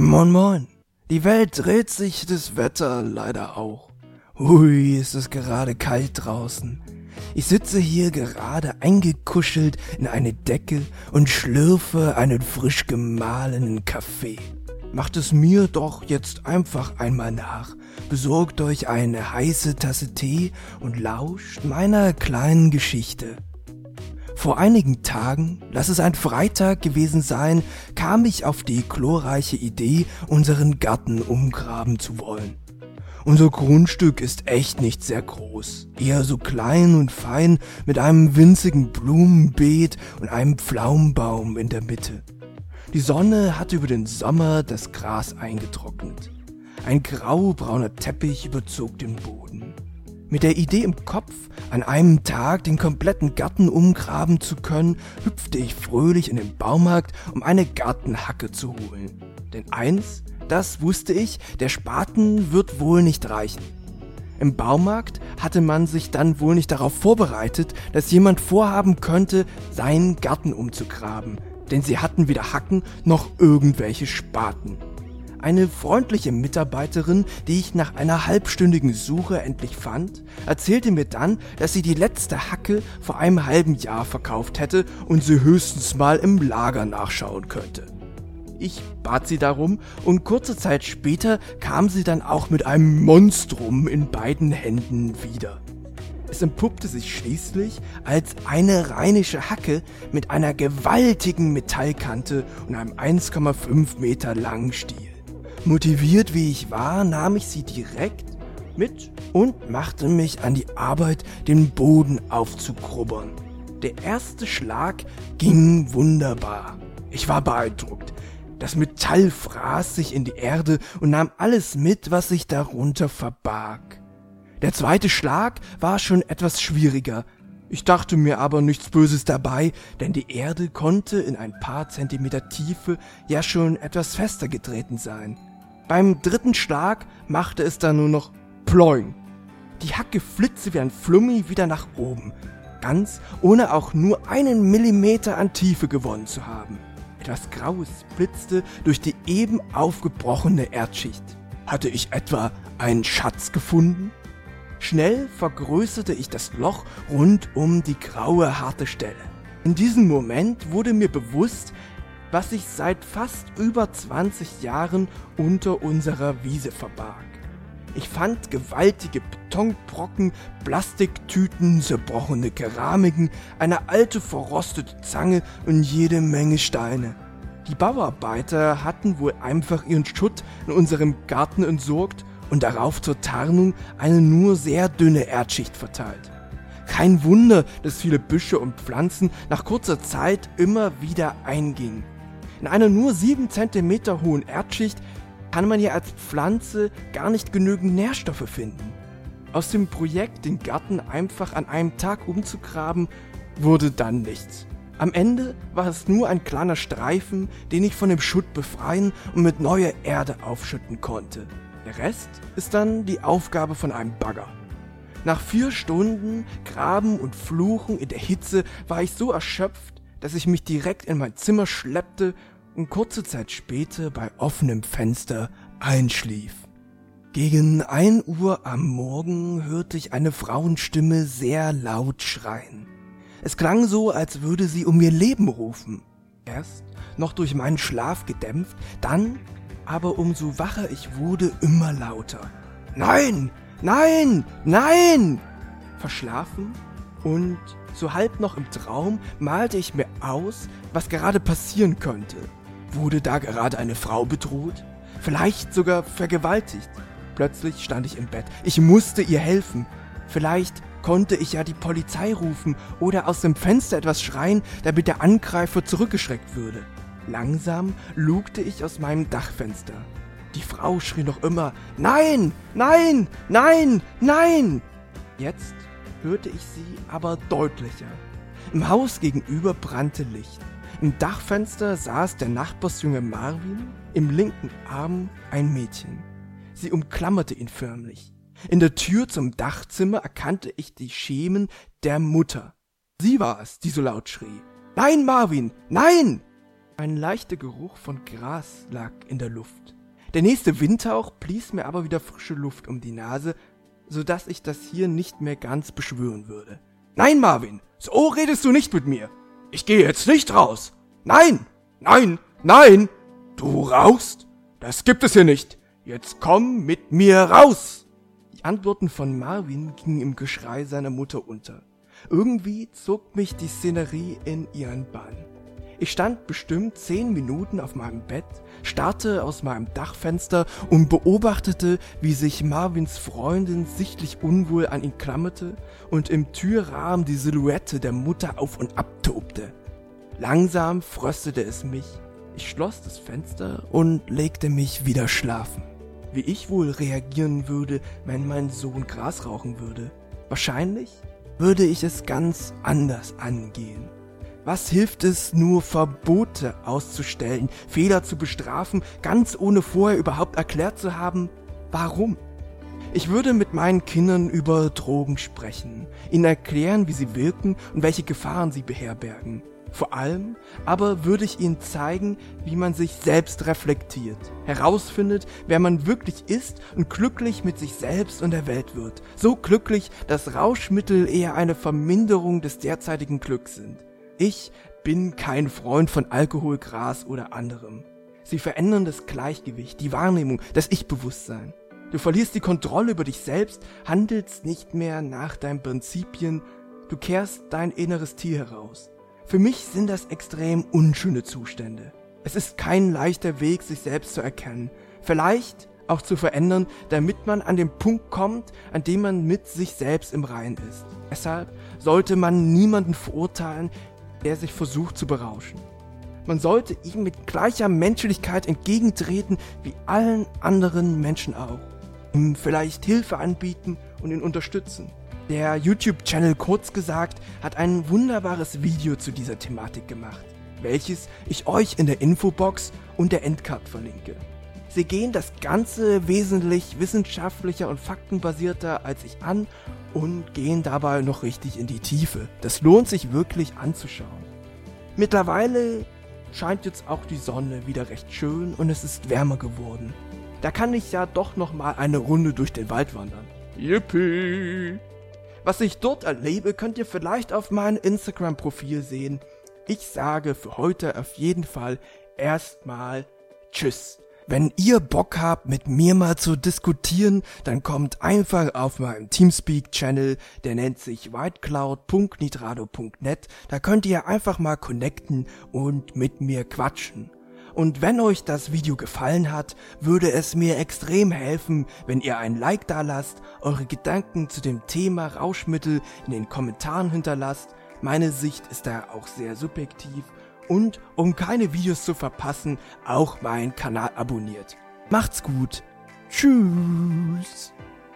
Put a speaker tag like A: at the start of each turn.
A: Moin moin. Die Welt dreht sich, das Wetter leider auch. Hui, ist es gerade kalt draußen. Ich sitze hier gerade eingekuschelt in eine Decke und schlürfe einen frisch gemahlenen Kaffee. Macht es mir doch jetzt einfach einmal nach. Besorgt euch eine heiße Tasse Tee und lauscht meiner kleinen Geschichte. Vor einigen Tagen, lass es ein Freitag gewesen sein, kam ich auf die glorreiche Idee, unseren Garten umgraben zu wollen. Unser Grundstück ist echt nicht sehr groß, eher so klein und fein mit einem winzigen Blumenbeet und einem Pflaumenbaum in der Mitte. Die Sonne hat über den Sommer das Gras eingetrocknet. Ein graubrauner Teppich überzog den Boden. Mit der Idee im Kopf, an einem Tag den kompletten Garten umgraben zu können, hüpfte ich fröhlich in den Baumarkt, um eine Gartenhacke zu holen. Denn eins, das wusste ich, der Spaten wird wohl nicht reichen. Im Baumarkt hatte man sich dann wohl nicht darauf vorbereitet, dass jemand vorhaben könnte, seinen Garten umzugraben, denn sie hatten weder Hacken noch irgendwelche Spaten. Eine freundliche Mitarbeiterin, die ich nach einer halbstündigen Suche endlich fand, erzählte mir dann, dass sie die letzte Hacke vor einem halben Jahr verkauft hätte und sie höchstens mal im Lager nachschauen könnte. Ich bat sie darum und kurze Zeit später kam sie dann auch mit einem Monstrum in beiden Händen wieder. Es entpuppte sich schließlich als eine rheinische Hacke mit einer gewaltigen Metallkante und einem 1,5 Meter langen Stiel. Motiviert wie ich war, nahm ich sie direkt mit und machte mich an die Arbeit, den Boden aufzugrubbern. Der erste Schlag ging wunderbar. Ich war beeindruckt. Das Metall fraß sich in die Erde und nahm alles mit, was sich darunter verbarg. Der zweite Schlag war schon etwas schwieriger. Ich dachte mir aber nichts Böses dabei, denn die Erde konnte in ein paar Zentimeter Tiefe ja schon etwas fester getreten sein. Beim dritten Schlag machte es dann nur noch Ploing. Die Hacke flitzte wie ein Flummi wieder nach oben, ganz ohne auch nur einen Millimeter an Tiefe gewonnen zu haben. Etwas Graues blitzte durch die eben aufgebrochene Erdschicht. Hatte ich etwa einen Schatz gefunden? Schnell vergrößerte ich das Loch rund um die graue harte Stelle. In diesem Moment wurde mir bewusst, was sich seit fast über 20 Jahren unter unserer Wiese verbarg. Ich fand gewaltige Betonbrocken, Plastiktüten, zerbrochene Keramiken, eine alte verrostete Zange und jede Menge Steine. Die Bauarbeiter hatten wohl einfach ihren Schutt in unserem Garten entsorgt und darauf zur Tarnung eine nur sehr dünne Erdschicht verteilt. Kein Wunder, dass viele Büsche und Pflanzen nach kurzer Zeit immer wieder eingingen. In einer nur 7 cm hohen Erdschicht kann man ja als Pflanze gar nicht genügend Nährstoffe finden. Aus dem Projekt, den Garten einfach an einem Tag umzugraben, wurde dann nichts. Am Ende war es nur ein kleiner Streifen, den ich von dem Schutt befreien und mit neuer Erde aufschütten konnte. Der Rest ist dann die Aufgabe von einem Bagger. Nach vier Stunden Graben und Fluchen in der Hitze war ich so erschöpft, dass ich mich direkt in mein Zimmer schleppte und kurze Zeit später bei offenem Fenster einschlief. Gegen ein Uhr am Morgen hörte ich eine Frauenstimme sehr laut schreien. Es klang so, als würde sie um ihr Leben rufen. Erst noch durch meinen Schlaf gedämpft, dann aber umso wacher ich wurde, immer lauter. Nein! Nein! Nein! Verschlafen und so halb noch im Traum malte ich mir aus, was gerade passieren könnte. Wurde da gerade eine Frau bedroht? Vielleicht sogar vergewaltigt? Plötzlich stand ich im Bett. Ich musste ihr helfen. Vielleicht konnte ich ja die Polizei rufen oder aus dem Fenster etwas schreien, damit der Angreifer zurückgeschreckt würde. Langsam lugte ich aus meinem Dachfenster. Die Frau schrie noch immer Nein, nein, nein, nein. Jetzt hörte ich sie aber deutlicher. Im Haus gegenüber brannte Licht. Im Dachfenster saß der Nachbarsjunge Marvin, im linken Arm ein Mädchen. Sie umklammerte ihn förmlich. In der Tür zum Dachzimmer erkannte ich die Schemen der Mutter. Sie war es, die so laut schrie. Nein, Marvin, nein! Ein leichter Geruch von Gras lag in der Luft. Der nächste Windhauch blies mir aber wieder frische Luft um die Nase, so dass ich das hier nicht mehr ganz beschwören würde. Nein, Marvin, so redest du nicht mit mir. Ich gehe jetzt nicht raus. Nein, nein, nein. Du rauchst? Das gibt es hier nicht. Jetzt komm mit mir raus. Die Antworten von Marvin gingen im Geschrei seiner Mutter unter. Irgendwie zog mich die Szenerie in ihren Bann. Ich stand bestimmt zehn Minuten auf meinem Bett, starrte aus meinem Dachfenster und beobachtete, wie sich Marvins Freundin sichtlich unwohl an ihn klammerte und im Türrahmen die Silhouette der Mutter auf und ab tobte. Langsam fröstete es mich. Ich schloss das Fenster und legte mich wieder schlafen. Wie ich wohl reagieren würde, wenn mein Sohn Gras rauchen würde. Wahrscheinlich würde ich es ganz anders angehen. Was hilft es nur, Verbote auszustellen, Fehler zu bestrafen, ganz ohne vorher überhaupt erklärt zu haben, warum? Ich würde mit meinen Kindern über Drogen sprechen, ihnen erklären, wie sie wirken und welche Gefahren sie beherbergen. Vor allem aber würde ich ihnen zeigen, wie man sich selbst reflektiert, herausfindet, wer man wirklich ist und glücklich mit sich selbst und der Welt wird. So glücklich, dass Rauschmittel eher eine Verminderung des derzeitigen Glücks sind. Ich bin kein Freund von Alkohol, Gras oder anderem. Sie verändern das Gleichgewicht, die Wahrnehmung, das Ich-Bewusstsein. Du verlierst die Kontrolle über dich selbst, handelst nicht mehr nach deinen Prinzipien, du kehrst dein inneres Tier heraus. Für mich sind das extrem unschöne Zustände. Es ist kein leichter Weg, sich selbst zu erkennen. Vielleicht auch zu verändern, damit man an den Punkt kommt, an dem man mit sich selbst im Reinen ist. Deshalb sollte man niemanden verurteilen, der sich versucht zu berauschen. Man sollte ihm mit gleicher Menschlichkeit entgegentreten wie allen anderen Menschen auch. Ihm vielleicht Hilfe anbieten und ihn unterstützen. Der YouTube-Channel kurz gesagt hat ein wunderbares Video zu dieser Thematik gemacht, welches ich euch in der Infobox und der Endcard verlinke. Sie gehen das Ganze wesentlich wissenschaftlicher und faktenbasierter als ich an und gehen dabei noch richtig in die Tiefe. Das lohnt sich wirklich anzuschauen. Mittlerweile scheint jetzt auch die Sonne wieder recht schön und es ist wärmer geworden. Da kann ich ja doch noch mal eine Runde durch den Wald wandern. Yippie! Was ich dort erlebe, könnt ihr vielleicht auf meinem Instagram-Profil sehen. Ich sage für heute auf jeden Fall erstmal Tschüss. Wenn ihr Bock habt, mit mir mal zu diskutieren, dann kommt einfach auf meinen Teamspeak-Channel, der nennt sich whitecloud.nitrado.net. Da könnt ihr einfach mal connecten und mit mir quatschen. Und wenn euch das Video gefallen hat, würde es mir extrem helfen, wenn ihr ein Like da lasst, eure Gedanken zu dem Thema Rauschmittel in den Kommentaren hinterlasst. Meine Sicht ist da auch sehr subjektiv und um keine Videos zu verpassen, auch meinen Kanal abonniert. Macht's gut. Tschüss.